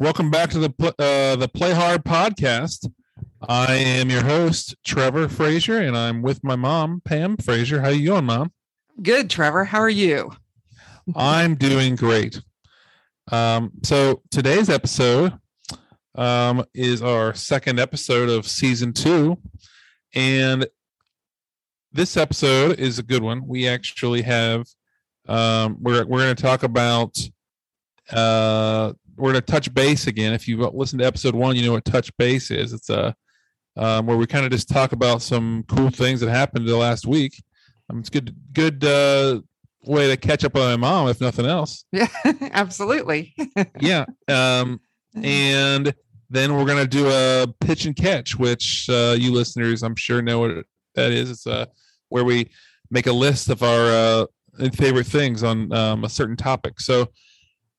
Welcome back to the uh, the Play Hard podcast. I am your host Trevor Frazier, and I'm with my mom Pam Frazier. How are you doing, mom? Good, Trevor. How are you? I'm doing great. Um, so today's episode um, is our second episode of season two, and this episode is a good one. We actually have um, we're we're going to talk about uh, we're going to touch base again. If you've listened to episode one, you know what touch base is. It's a um, where we kind of just talk about some cool things that happened the last week. Um, it's good good uh, way to catch up on my mom, if nothing else. Yeah, absolutely. yeah, um, and then we're gonna do a pitch and catch, which uh, you listeners, I'm sure, know what that is. It's uh, where we make a list of our uh, favorite things on um, a certain topic. So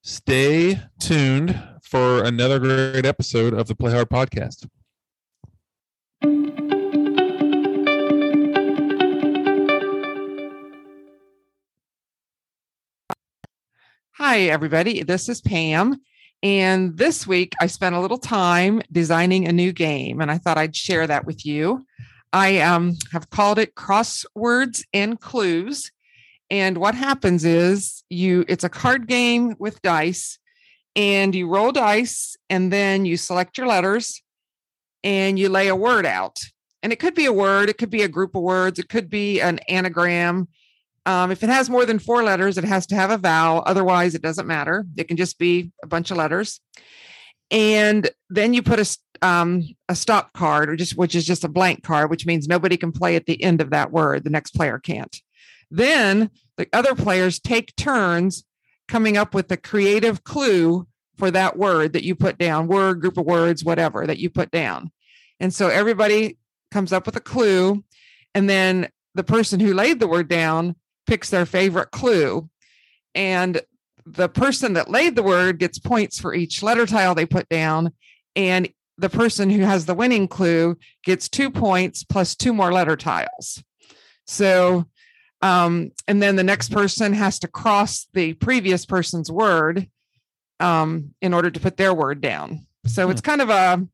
stay tuned for another great episode of the Play Hard podcast. Hi, everybody. This is Pam. And this week I spent a little time designing a new game, and I thought I'd share that with you. I um, have called it Crosswords and Clues. And what happens is you it's a card game with dice, and you roll dice, and then you select your letters and you lay a word out. And it could be a word, it could be a group of words, it could be an anagram, um, if it has more than four letters, it has to have a vowel. Otherwise, it doesn't matter. It can just be a bunch of letters. And then you put a um, a stop card, or just which is just a blank card, which means nobody can play at the end of that word. The next player can't. Then the other players take turns coming up with a creative clue for that word that you put down, word, group of words, whatever that you put down. And so everybody comes up with a clue, and then the person who laid the word down picks their favorite clue. And the person that laid the word gets points for each letter tile they put down. And the person who has the winning clue gets two points plus two more letter tiles. So, um, and then the next person has to cross the previous person's word um, in order to put their word down. So hmm. it's kind of a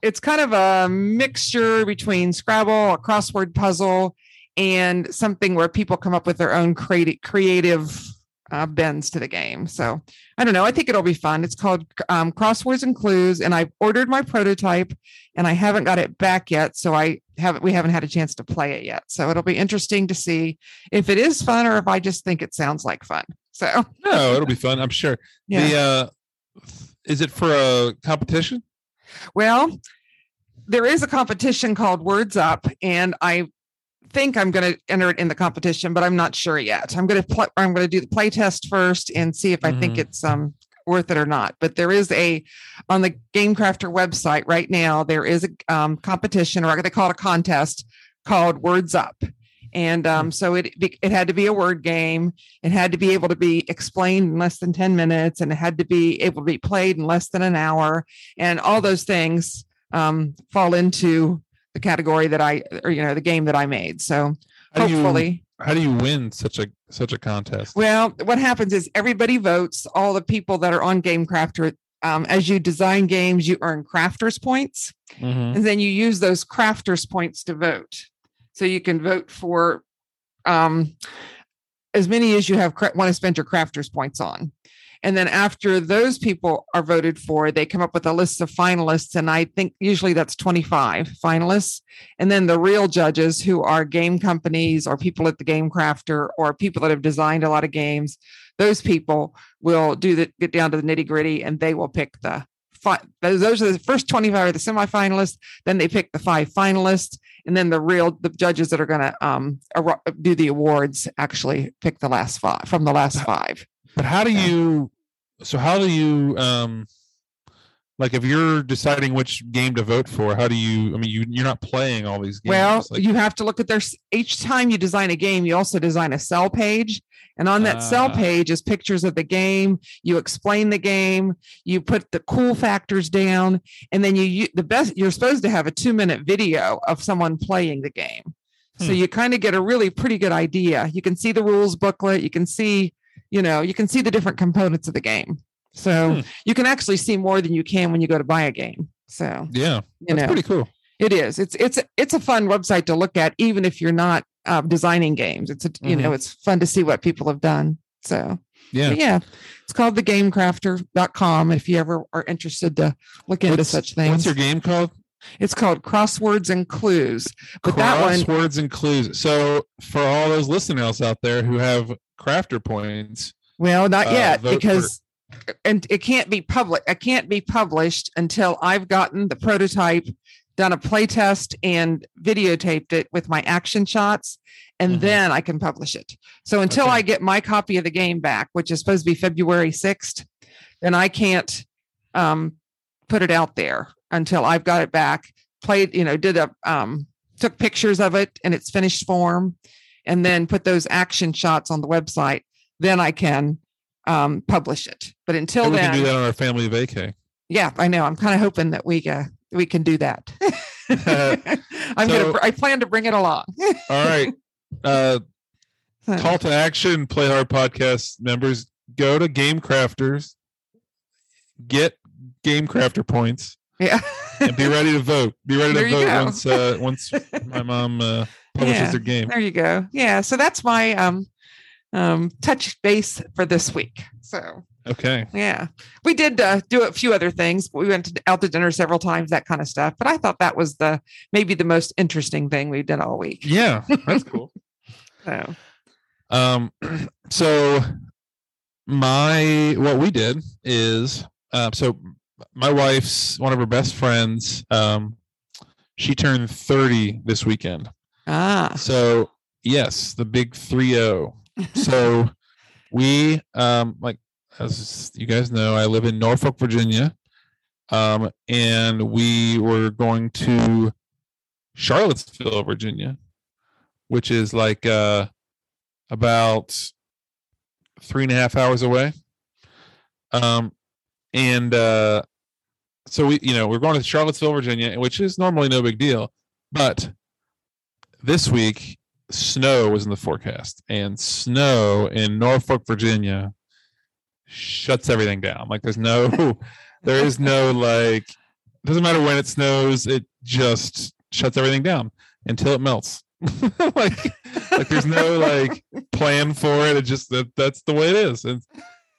it's kind of a mixture between Scrabble, a crossword puzzle, and something where people come up with their own creative creative uh, bends to the game. So I don't know. I think it'll be fun. It's called um, Crosswords and Clues, and I've ordered my prototype, and I haven't got it back yet. So I haven't. We haven't had a chance to play it yet. So it'll be interesting to see if it is fun or if I just think it sounds like fun. So no, it'll be fun. I'm sure. Yeah. The uh, is it for a competition? Well, there is a competition called Words Up, and I think I'm going to enter it in the competition, but I'm not sure yet. I'm going to play. I'm going to do the play test first and see if I mm-hmm. think it's um worth it or not. But there is a on the Game Crafter website right now. There is a um, competition, or they call it a contest called Words Up. And um, hmm. so it it had to be a word game. It had to be able to be explained in less than ten minutes, and it had to be able to be played in less than an hour. And all those things um, fall into the category that I or you know the game that I made. So how hopefully. Do you, how do you win such a such a contest? Well, what happens is everybody votes. All the people that are on Game Crafter, um, as you design games, you earn crafters points, mm-hmm. and then you use those crafters points to vote. So you can vote for um, as many as you have want to spend your crafters points on. And then after those people are voted for, they come up with a list of finalists. And I think usually that's 25 finalists. And then the real judges, who are game companies or people at the Game Crafter or people that have designed a lot of games, those people will do the get down to the nitty gritty and they will pick the five. those are the first 25 are the semifinalists then they pick the five finalists and then the real the judges that are going to um, do the awards actually pick the last five from the last five but how do you? So how do you? um like if you're deciding which game to vote for how do you i mean you, you're not playing all these games well like, you have to look at their each time you design a game you also design a sell page and on that uh, sell ah. page is pictures of the game you explain the game you put the cool factors down and then you, you the best you're supposed to have a two minute video of someone playing the game hmm. so you kind of get a really pretty good idea you can see the rules booklet you can see you know you can see the different components of the game So Hmm. you can actually see more than you can when you go to buy a game. So Yeah, you know, pretty cool. it is. It's it's it's a fun website to look at, even if you're not uh, designing games. It's a, you know it's fun to see what people have done. So Yeah. but yeah, it's called thegamecrafter.com. If you ever are interested to look into What's- such things, What's your game called? it's called Crosswords and Clues. But that one, Crosswords and clues. So for all those listeners out there who have crafter points, well, not uh, yet vote for- because and it can't be public. It can't be published until I've gotten the prototype, done a play test, and videotaped it with my action shots, and Mhm. then I can publish it. So until Okay. I get my copy of the game back, which is supposed to be February sixth, then I can't um, put it out there until I've got it back. Played, you know, did a um, took pictures of it in its finished form, and then put those action shots on the website. Then I can um, publish it. But until and we then, can do that on our family vacay. yeah, I know. I'm kind of hoping that we uh, we can do that. I'm So- gonna. I plan to bring it along. All right. Uh, call to action, Play Hard Podcast members, go to Game Crafters, get Game Crafter points, yeah. and be ready to vote. Be ready There to vote once uh, once my mom uh, publishes Yeah. her game. there you go. Yeah. So that's my um um touch base for this week. So Okay. yeah, we did uh, do a few other things. We went to, out to dinner several times, that kind of stuff. But I thought that was the maybe the most interesting thing we did all week. Yeah, that's cool. So Um, so my what we did is um, so my wife's one of her best friends. Um, she turned thirty this weekend. Ah So yes, the big three zero. So we um like as you guys know, I live in Norfolk, Virginia. Um, and we were going to Charlottesville, Virginia, which is like uh about three and a half hours away. Um, and uh, so we, you know, we're going to Charlottesville, Virginia, which is normally no big deal, but this week snow was in the forecast, and snow in Norfolk, Virginia, shuts everything down. Like there's no, there is no like, doesn't matter when it snows, it just shuts everything down until it melts. like like there's no like plan for it it just that that's the way it is and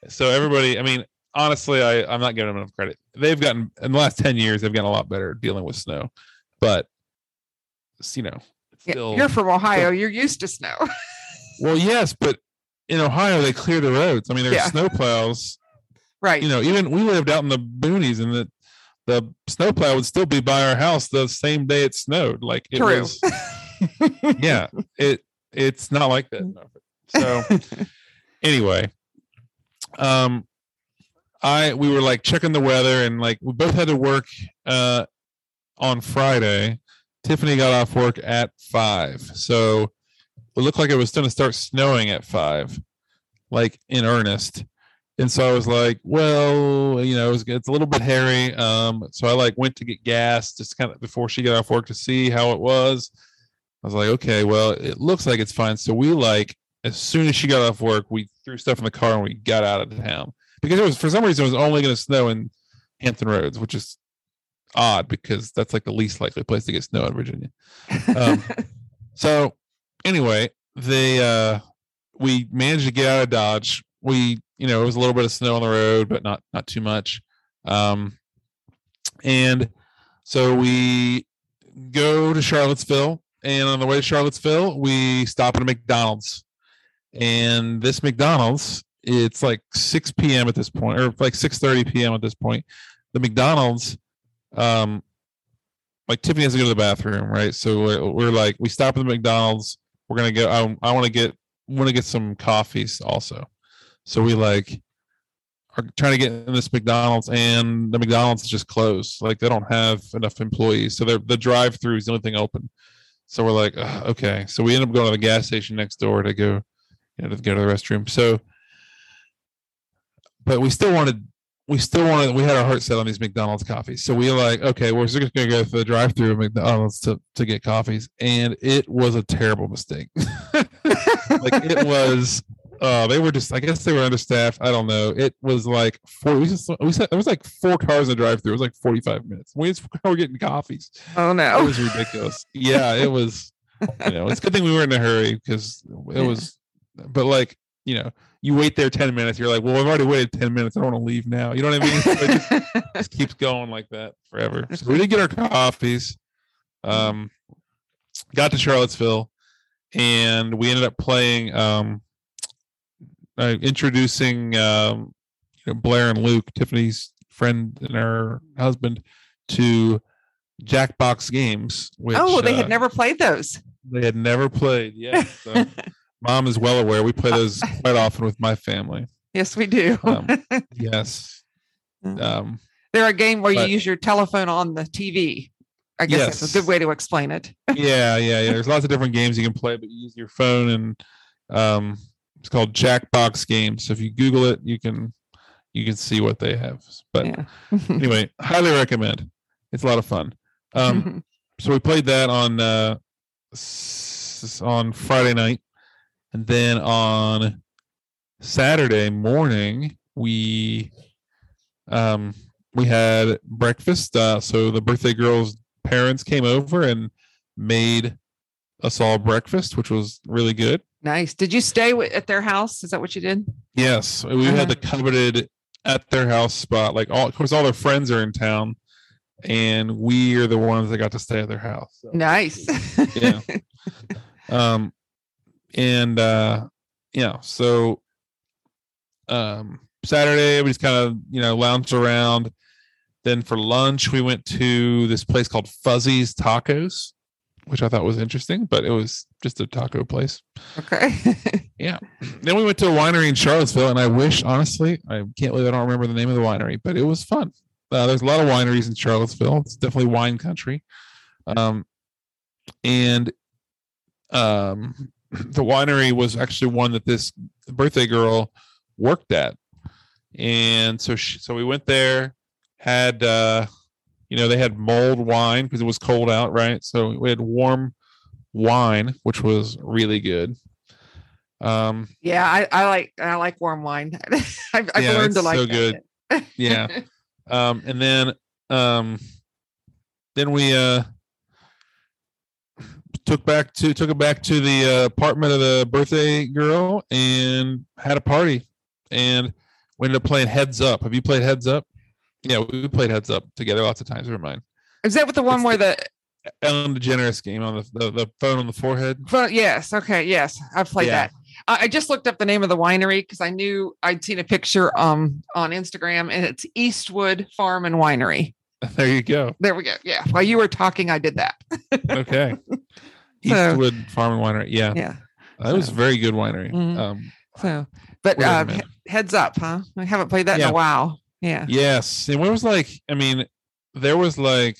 so everybody i mean honestly i i'm not giving them enough credit they've gotten in the last 10 years they've gotten a lot better dealing with snow but you know it's still you're from Ohio. You're used to snow. well yes but in ohio they clear the roads i mean there's Yeah. snow plows right. you know even we lived out in the boonies and the the snowplow would still be by our house the same day it snowed like it True. was yeah it it's not like that so anyway um i we were like checking the weather and like we both had to work uh on friday tiffany got off work at five. So it looked like it was going to start snowing at five like in earnest. And so i was like well you know it was, it's a little bit hairy um so i like went to get gas just kind of before she got off work to see how it was. I was like okay well it looks like it's fine. So we like as soon as she got off work we threw stuff in the car and we got out of town. Because it was for some reason it was only going to snow in hampton roads which is odd because that's like the least likely place to get snow in virginia um, so anyway, they uh we managed to get out of Dodge. We, you know, it was a little bit of snow on the road, but not not too much. Um and so we go to Charlottesville and on the way to Charlottesville, we stop at a McDonald's. And this McDonald's, it's like 6 p.m. at this point, or like 6:30 p.m. at this point. The McDonald's um like Tiffany has to go to the bathroom, right? So we're, we're like, we stop at the McDonald's. We're gonna go. I, I want to get want to get some coffees also. So we like are trying to get in this McDonald's, and the McDonald's is just closed. Like they don't have enough employees, so they're, the drive-through is the only thing open. So we're like, "Ugh, okay. So we end up going to the gas station next door to go, you know, to go to the restroom. So, but we still wanted we still wanted we had our heart set on these McDonald's coffees. So we were like, okay, we're just gonna go for the drive through of McDonald's to, to get coffees. And it was a terrible mistake. like it was uh, they were just. I guess they were understaffed. I don't know. It was like four. We just we said it was like four cars in the drive-through. It was like forty-five minutes. We just, were getting coffees. Oh no. It was ridiculous. yeah, it was. You know, it's a good thing we were in a hurry because it was. But like you know, you wait there ten minutes. You're like, well, I've already waited ten minutes. I don't want to leave now. You know what I mean? So it just, just keeps going like that forever. So we did get our coffees. Um, got to Charlottesville, and we ended up playing. Um, uh, introducing um, you know, Blair and Luke, Tiffany's friend and her husband, to Jackbox games. Which, oh, they had uh, never played those. they had never played. Yeah, so mom is well aware. We play those quite often with my family. yes, we do. Um, Yes. Um, They're a game where but- you use your telephone on the TV. I guess that's a good way to explain it. yeah, yeah, yeah. There's lots of different games you can play, but you use your phone and um, it's called Jackbox Games. So if you Google it, you can you can see what they have. But Yeah. anyway, highly recommend. It's a lot of fun. Um, so we played that on uh, on Friday night, and then on Saturday morning we um, we had breakfast. Uh, so the birthday girl's parents came over and made us all breakfast, which was really good. nice. Did you stay wi- at their house? Is that what you did? Yes, we Uh-huh. had the coveted at their house spot. Like all, of course, all their friends are in town, and we are the ones that got to stay at their house. So, Nice. Yeah. um, and uh, yeah, so um, Saturday we just kind of you know lounged around. Then for lunch we went to this place called Fuzzy's Tacos, which I thought was interesting, but it was just a taco place. okay. Yeah. Then we went to a winery in Charlottesville, and I wish, honestly, I can't believe I don't remember the name of the winery, but it was fun. Uh, there's a lot of wineries in Charlottesville. It's definitely wine country. Um, and um, the winery was actually one that this birthday girl worked at, and so she, so we went there, had uh, you know they had mulled wine because it was cold out, right? So we had warm wine, which was really good. Um, yeah, I, I like I like warm wine. I've, I've Yeah, learned to it's like so good. yeah um and then um then we uh took back to took it back to the uh, apartment of the birthday girl and had a party and we ended up playing heads up have you played heads up yeah we played heads up together lots of times never mind Is that with the one It's where the ellen degeneres game on the, the the phone on the forehead well, yes, okay, yes, I've played Yeah. that. I, I just looked up the name of the winery because I knew I'd seen a picture um on Instagram and it's Eastwood Farm and Winery. there you go There we go. Yeah. While you were talking, I did that. okay So- eastwood farm and winery yeah, Yeah. that was a very good winery Mhm. um So but uh, he- heads up, huh? I haven't played that in a while. Yeah. Yes. And there was like, I mean, there was like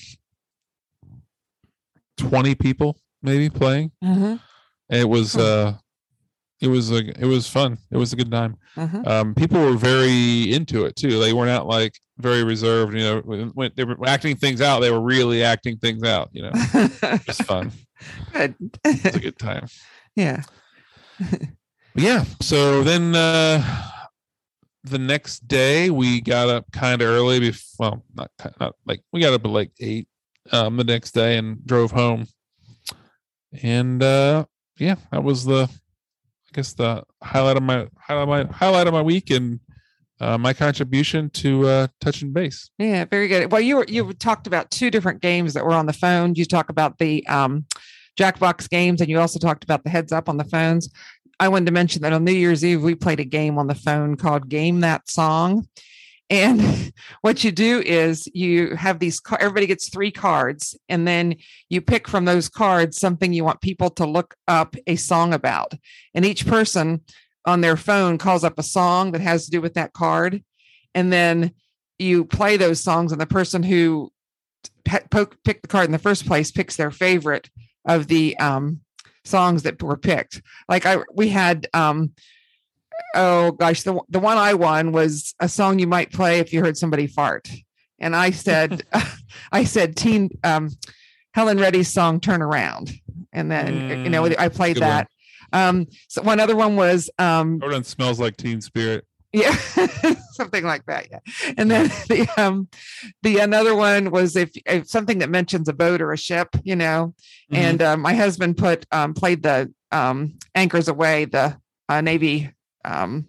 20 people maybe playing. Mhm, it was Hmm. uh it was a it was fun. It was a good time. mhm. Um people were very into it too. They were not like very reserved, you know, when, when they were acting things out, they were really acting things out, you know. It's fun. Good. It's a good time. yeah. Yeah. So then uh the next day we got up kind of early before well not not like we got up at like eight um the next day and drove home and uh yeah that was the i guess the highlight of my highlight of my highlight of my week and uh, my contribution to uh touching base Yeah, very good. Well, you were you talked about two different games that were on the phone. You talk about the um, Jackbox games, and you also talked about the heads up on the phones. I wanted to mention that on New Year's Eve we played a game on the phone called Game That Song, and what you do is you have these. Everybody gets three cards, and then you pick from those cards something you want people to look up a song about, and each person on their phone calls up a song that has to do with that card, and then you play those songs and the person who picked the card in the first place picks their favorite of the um, songs that were picked like i we had um oh gosh the, the one i won was a song you might play if you heard somebody fart and i said i said teen um helen reddy's song turn around and then you know Mm, i played good one. that Um, so one other one was um, Jordan smells like Teen Spirit. yeah, something like that. Yeah, and then the um, the another one was if, if something that mentions a boat or a ship, you know. Mhm. And uh, my husband put um, played the um, anchors aweigh the uh, Navy. Um,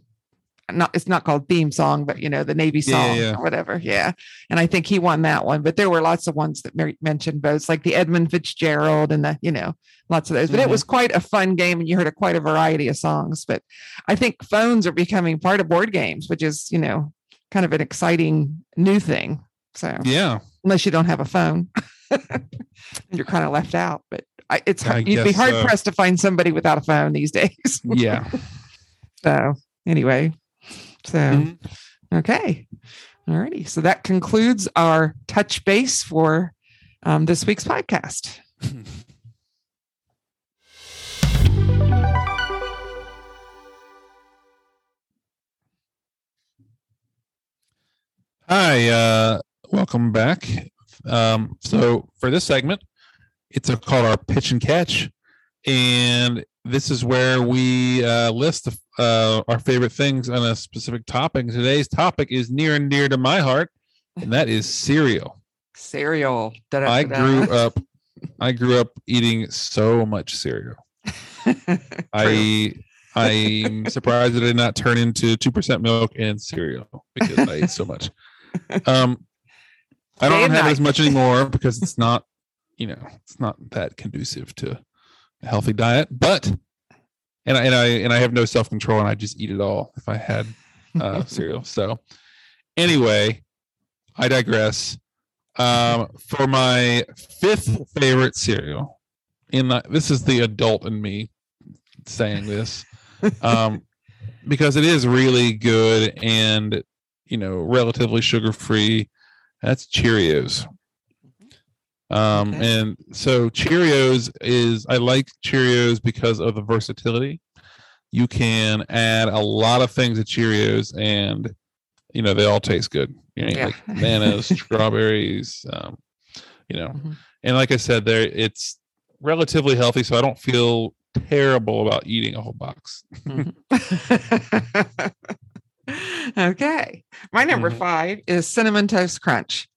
not it's not called theme song, but you know the Navy Yeah, yeah, song yeah. or whatever. Yeah, and I think he won that one. But there were lots of ones that mer- mentioned boats, like the Edmund Fitzgerald and the you know lots of those. But it Mhm. was quite a fun game, and you heard a quite a variety of songs. But I think phones are becoming part of board games, which is you know kind of an exciting new thing. So yeah. unless you don't have a phone, you're kind of left out. But I, it's I hard, you'd be hard so. pressed to find somebody without a phone these days. Yeah. So anyway, so Mhm. okay, alrighty. So that concludes our touch base for um, this week's podcast. Hi, uh, welcome back. Um, so for this segment, it's a, called our pitch and catch, and this is where we uh, list uh, our favorite things on a specific topic. Today's topic is near and dear to my heart, and that is cereal. Cereal. I Da-da-da-da. grew up. I grew up eating so much cereal. I I'm surprised that I did not turn into two percent milk and cereal because I ate so much. Um, I don't have as much anymore because it's not, you know, it's not that conducive to a healthy diet. But and I and I and I have no self control and I just eat it all if I had uh, cereal. So anyway, I digress. Um, for my fifth favorite cereal, in the, this is the adult in me saying this, um, because it is really good and you know relatively sugar free. That's Cheerios. Um, Okay. and so Cheerios is I like Cheerios because of the versatility. You can add a lot of things to Cheerios, and you know they all taste good. You know, Yeah. like bananas, strawberries, um, you know, Mhm. and like I said, there it's relatively healthy, so I don't feel terrible about eating a whole box. Mhm. okay. My number Mhm. five is cinnamon toast crunch.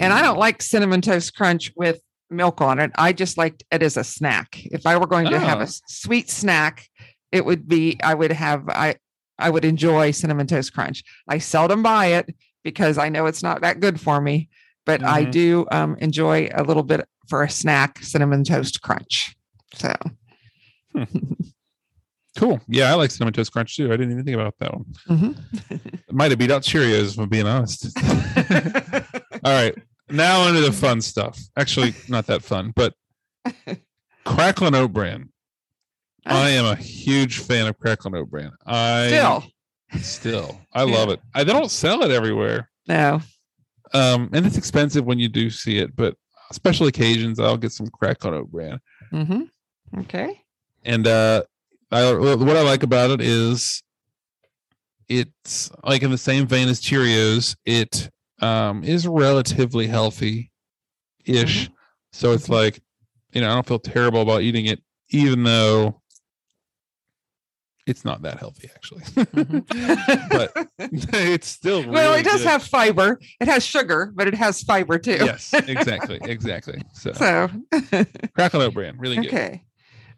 And I don't like cinnamon toast crunch with milk on it. I just like it as a snack. If I were going to have a sweet snack, it would be I would have I I would enjoy cinnamon toast crunch. I seldom buy it because I know it's not that good for me, but I Mhm. do um, enjoy a little bit for a snack cinnamon toast crunch. So Cool. Yeah, I like cinnamon toast crunch too. I didn't even think about that one. mhm. Might have beat out Cheerios, if I'm being honest. All right. Now into the fun stuff. Actually, not that fun, but Cracklin Oat Bran. I am a huge fan of Cracklin Oat Bran. I Still, still I love it. I they don't sell it everywhere. no. Um, and it's expensive when you do see it, but special occasions I'll get some Cracklin Oat Bran. Mm-hmm. Okay. and uh I, what I like about it is it's like in the same vein as Cheerios. It um, is relatively healthy ish, so it's Mhm. like you know I don't feel terrible about eating it, even though it's not that healthy actually. but it's still well, it does good. have fiber. It has sugar, but it has fiber too. yes, exactly, exactly. So, So, Cracklin Oat Bran, really good. okay.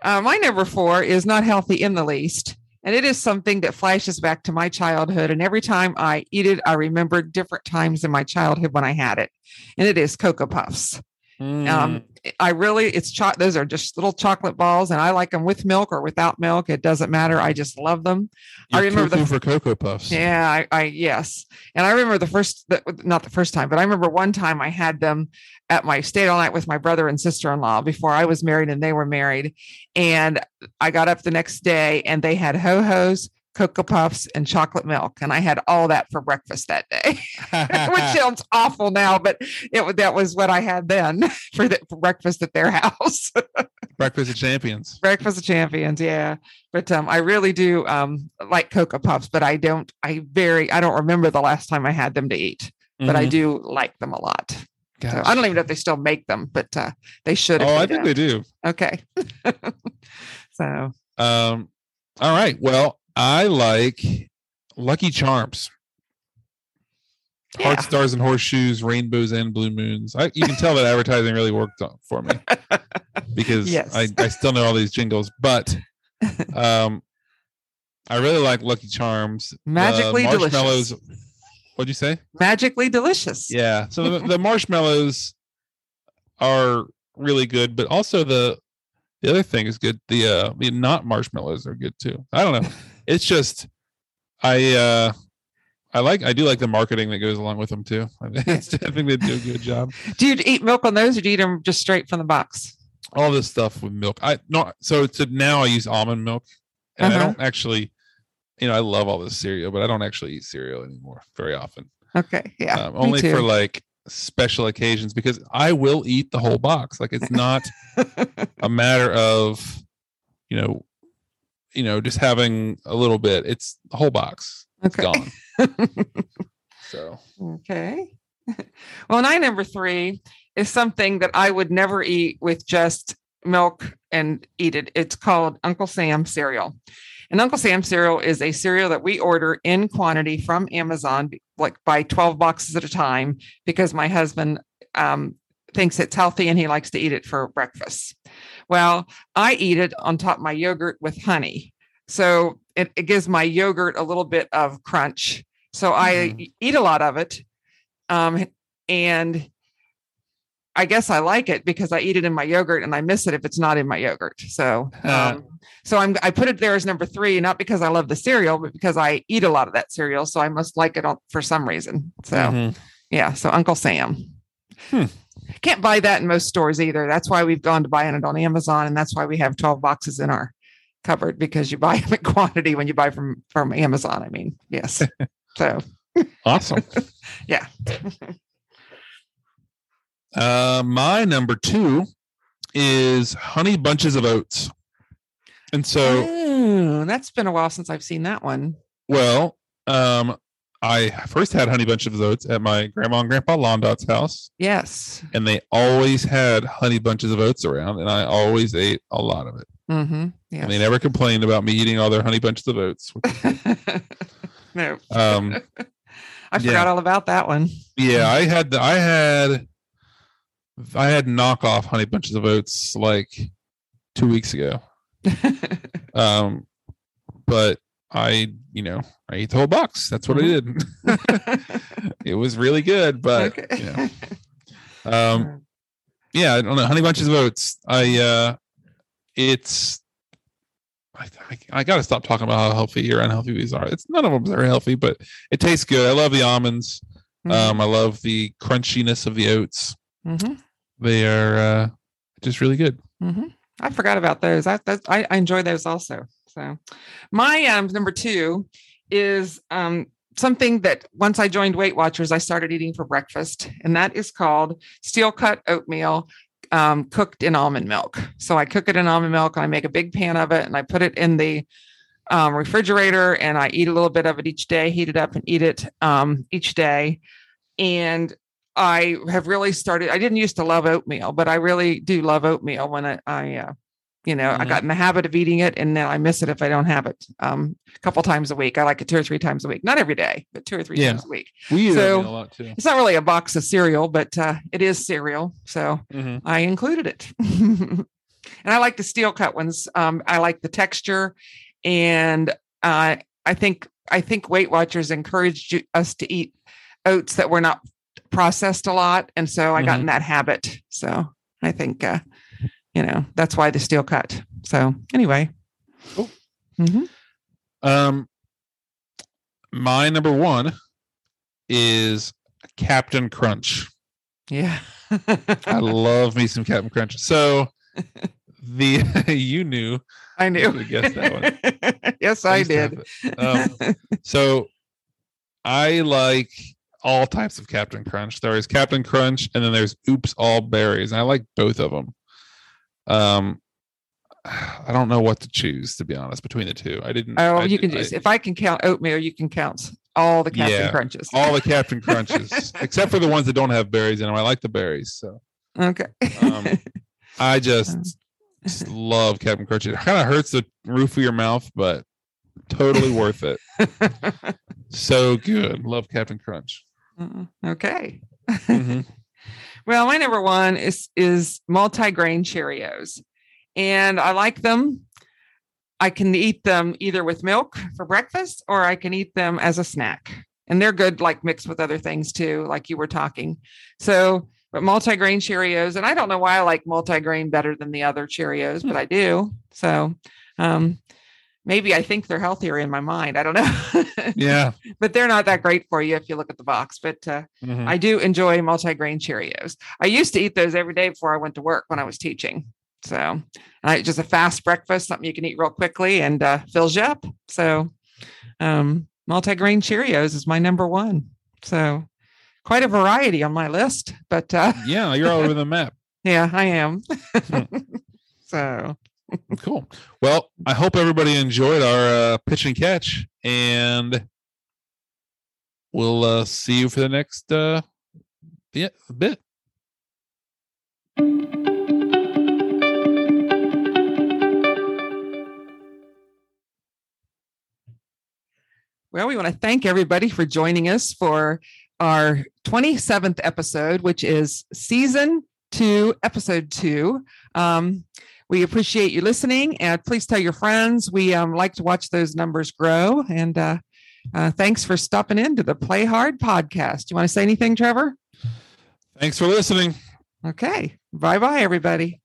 Uh, my number four is not healthy in the least. And it is something that flashes back to my childhood. And every time I eat it, I remember different times in my childhood when I had it. And it is Cocoa Puffs. Mm, Um, I really, it's cho- those are just little chocolate balls, and I like them with milk or without milk. It doesn't matter. I just love them. I you're remember the for Cocoa Puffs. Yeah, I, I yes, and I remember the first, the, not the first time, but I remember one time I had them at my stayed all night with my brother and sister in law before I was married and they were married, and I got up the next day and they had ho hos, cocoa puffs, and chocolate milk, and I had all that for breakfast that day, which sounds awful now, but it that was what I had then for the for breakfast at their house. Breakfast of Champions. Breakfast of Champions, yeah. But um, I really do um, like Cocoa Puffs, but I don't. I very. I don't remember the last time I had them to eat, but I Mhm. do like them a lot. So I don't even know if they still make them, but uh, they should. Oh, I they think don't. they do. Okay. so Um, all right. Well, I like Lucky Charms. Heart stars and horseshoes, rainbows and blue moons. I, you can tell that advertising really worked on, for me because Yes. I, I still know all these jingles, but um, I really like Lucky Charms. Magically marshmallows. delicious. What'd you say? Magically delicious. Yeah. So the, the marshmallows are really good, but also the the other thing is good. The uh the not marshmallows are good too. I don't know. It's just I uh I like I do like the marketing that goes along with them too. I think, they do a good job. Do you eat milk on those or do you eat them just straight from the box? All this stuff with milk. I no so to now I use almond milk and I Uh-huh. don't actually you know, I love all this cereal, but I don't actually eat cereal anymore very often. Okay. Yeah. um, only for like special occasions because I will eat the whole box. Like it's not a matter of, you know, you know, just having a little bit. It's the whole box. It's okay. gone. So Okay. Well, my number three is something that I would never eat with just milk and eat it. It's called Uncle Sam cereal. And Uncle Sam cereal is a cereal that we order in quantity from Amazon, like by 12 boxes at a time, because my husband um, thinks it's healthy and he likes to eat it for breakfast. Well, I eat it on top of my yogurt with honey. So it, it gives my yogurt a little bit of crunch. So I Mhm. eat a lot of it. Um, and I guess I like it because I eat it in my yogurt and I miss it if it's not in my yogurt. So, Uh. um, so I'm I put it there as number three, not because I love the cereal, but because I eat a lot of that cereal. So I must like it on, for some reason. So mhm. yeah, so Uncle Sam. Hmm. Can't buy that in most stores either. That's why we've gone to buying it on Amazon, and that's why we have 12 boxes in our cupboard because you buy them in quantity when you buy from from Amazon. I mean, yes. so awesome. yeah. Uh, my number two is honey bunches of oats. And so, Oh, that's been a while since I've seen that one. well, um, I first had honey bunches of oats at my grandma and grandpa Londot's house. Yes. and they always had honey bunches of oats around, and I always ate a lot of it. Mm-hmm. Yes. And they never complained about me eating all their honey bunches of oats. no, Um, I forgot yeah. all about that one. yeah, I had the, I had I had knockoff honey bunches of oats like two weeks ago. Um, but I, you know, I ate the whole box. That's what I did. it was really good, but okay. you know, um, yeah, I don't know. Honey bunches of oats. I uh it's I, I, I gotta stop talking about how healthy or unhealthy these are. It's none of them are healthy, but it tastes good. I love the almonds. Um, I love the crunchiness of the oats. Mhm. They are uh just really good. I forgot about those. I, I I enjoy those also. So, my um number two is um something that once I joined Weight Watchers, I started eating for breakfast, and that is called steel cut oatmeal. Um, cooked in almond milk. So I cook it in almond milk and I make a big pan of it and I put it in the um, refrigerator and I eat a little bit of it each day, heat it up and eat it um, each day. And I have really started. I didn't used to love oatmeal, but I really do love oatmeal when I, I uh, you know, I Mhm. got in the habit of eating it, and then I miss it if I don't have it. Um, a couple times a week. I like it two or three times a week. Not every day, but two or three Yeah. times a week. We eat So- oatmeal a lot too. It's not really a box of cereal, but uh, it is cereal, so Mhm. I included it. and I like the steel cut ones. Um, I like the texture, and uh, I think I think Weight Watchers encouraged you, us to eat oats that were not processed a lot, and so I got in that habit. So I think uh, you know that's why the steel cut. So anyway, Cool. Mhm. Um, my number one is Captain Crunch. yeah, I love me some Captain Crunch. So the you knew I knew. could've guessed that yes, I have did. Um, so I like all types of Captain Crunch. There is Captain Crunch, and then there's Oops All Berries, and I like both of them. Um, I don't know what to choose to be honest between the two. I didn't. Oh, I you can just if I can count oatmeal, you can count all the Captain Yeah, Crunches. all the Captain Crunches, except for the ones that don't have berries in them. I like the berries. So okay. um, I just Just love Captain Crunch. It kind of hurts the roof of your mouth, but totally worth it. So good. Love Captain Crunch. Okay. Mhm. Well, my number one is is multi-grain Cheerios. And I like them. I can eat them either with milk for breakfast or I can eat them as a snack. And they're good like mixed with other things too, like you were talking. So, but multi-grain Cheerios, and I don't know why I like multi-grain better than the other Cheerios, but I do. So, um maybe I think they're healthier in my mind. I don't know. Yeah. but they're not that great for you if you look at the box. But uh, Mhm. I do enjoy multi-grain Cheerios. I used to eat those every day before I went to work when I was teaching. So uh, just a fast breakfast, something you can eat real quickly and uh, fills you up. So um, multi-grain Cheerios is my number one. So quite a variety on my list, but uh, yeah, you're all over the map. yeah, I am. so Cool. Well, I hope everybody enjoyed our uh, pitch and catch, and we'll uh, see you for the next uh, bit. bit. Well, we want to thank everybody for joining us for our 27th episode, which is season two, episode two. Um, we appreciate you listening and please tell your friends. We um, like to watch those numbers grow. And uh, uh, thanks for stopping in to the Play Hard podcast. You want to say anything, Trevor? Thanks for listening. Okay. Bye bye, everybody.